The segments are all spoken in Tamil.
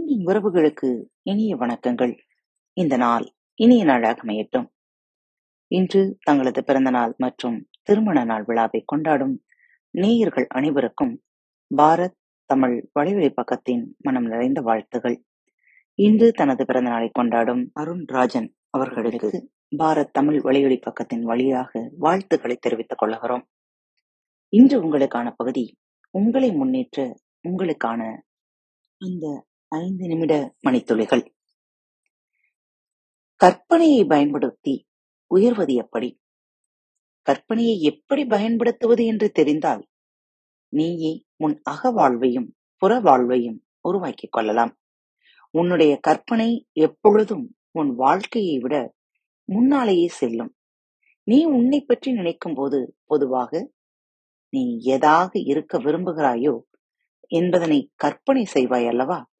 உறவுகளுக்கு இனிய வணக்கங்கள். இந்த நாள் இனிய நாளாக அமையட்டும். இன்று தங்களது பிறந்த நாள் மற்றும் திருமண நாள் விழாவை கொண்டாடும் நேயர்கள் அனைவருக்கும் பாரத் தமிழ் வலைவழி பக்கத்தின் மனம் நிறைந்த வாழ்த்துகள். இன்று தனது பிறந்த நாளை கொண்டாடும் அருண் ராஜன் அவர்களுக்கு பாரத் தமிழ் வலையொலி பக்கத்தின் வழியாக வாழ்த்துக்களை தெரிவித்துக் கொள்கிறோம். இன்று உங்களுக்கான பகுதி உங்களை முன்னேற்ற உங்களுக்கான அந்த ஐந்து நிமிட மணித்துளிகள். கற்பனையை பயன்படுத்தி உயர்வது எப்படி? கற்பனையை எப்படி பயன்படுத்துவது என்று தெரிந்தால் நீயே உன் அக வாழ்வையும் புற வாழ்வையும் உருவாக்கிக் கொள்ளலாம். உன்னுடைய கற்பனை எப்பொழுதும் உன் வாழ்க்கையை விட முன்னாலேயே செல்லும். நீ உன்னை பற்றி நினைக்கும் போது பொதுவாக நீ எதாக இருக்க விரும்புகிறாயோ என்பதனை கற்பனை செய்வாய் அல்லவா?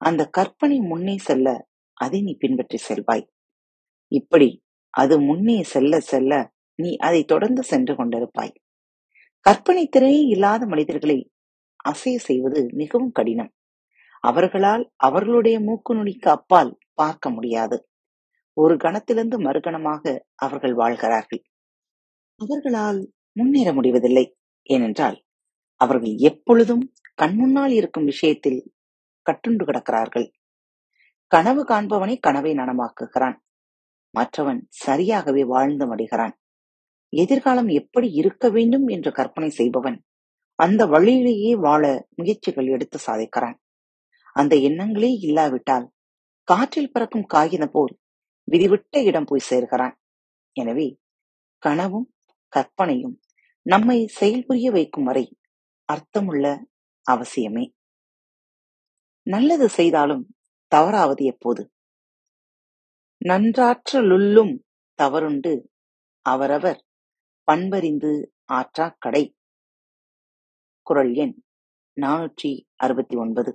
அந்த கற்பனை முன்னே செல்ல அதை நீ பின்பற்றி செல்வாய். இப்படி அது முன்னே செல்ல செல்ல நீ அதை தொடர்ந்து சென்று கொண்டிருப்பாய். கற்பனை திரையே இல்லாத மனிதர்களை அசைய செய்வது மிகவும் கடினம். அவர்களால் அவர்களுடைய மூக்கு நுனிக்கு அப்பால் பார்க்க முடியாது. ஒரு கணத்திலிருந்து மறுகணமாக அவர்கள் வாழ்கிறார்கள். அவர்களால் முன்னேற முடிவதில்லை. ஏனென்றால் அவர்கள் எப்பொழுதும் கண்முன்னால் இருக்கும் விஷயத்தில் கட்டுண்டு கிடக்கிறார்கள். கனவு காண்பவனை கனவை நனமாக்குகிறான் மற்றவன் சரியாகவே வாழ்ந்து மடிகிறான். எதிர்காலம் எப்படி இருக்க வேண்டும் என்று கற்பனை செய்பவன் அந்த வழியிலேயே வாழ முயற்சிகள் எடுத்து சாதிக்கிறான். அந்த எண்ணங்களே இல்லாவிட்டால் காற்றில் பறக்கும் காகிதம் போல் விதிவிட்ட இடம் போய் சேர்கிறான். எனவே கனவும் கற்பனையும் நம்மை செயல்புரிய வைக்கும் வரை அர்த்தமுள்ள அவசியமே. நல்லது செய்தாலும் தவறாவது எப்போது? நன்றாற்றலுள்ளும் தவறுண்டு அவரவர் பண்பறிந்து ஆற்றா கடை குரல் எண் நானூற்றி அறுபத்தி ஒன்பது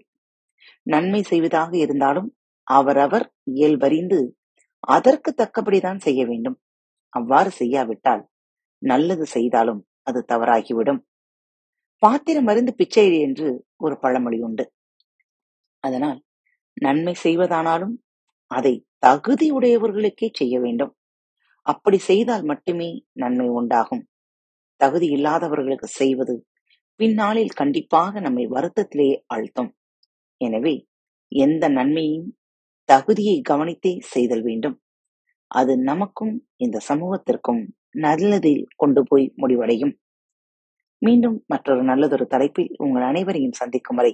நன்மை செய்வதாக இருந்தாலும் அவரவர் இயல்பறிந்து அதற்கு தக்கபடிதான் செய்ய வேண்டும். அவ்வாறு செய்யாவிட்டால் நல்லது செய்தாலும் அது தவறாகிவிடும். பாத்திரம் அறிந்து பிச்சை என்று ஒரு பழமொழி உண்டு. அதனால் நன்மை செய்வதானாலும் அதை தகுதி உடையவர்களுக்கே செய்ய வேண்டும். அப்படி செய்தால் மட்டுமே நன்மை உண்டாகும். தகுதி இல்லாதவர்களுக்கு செய்வது பின்னாளில் கண்டிப்பாக நம்மை வருத்தத்திலே அழுத்தும் எனவே எந்த நன்மையும் தகுதியை கவனித்தே செய்தல் வேண்டும். அது நமக்கும் இந்த சமூகத்திற்கும் நல்லதில் கொண்டு போய் முடிவடையும். மீண்டும் மற்றொரு நல்லதொரு தலைப்பில் உங்கள் அனைவரையும் சந்திக்கும் வரை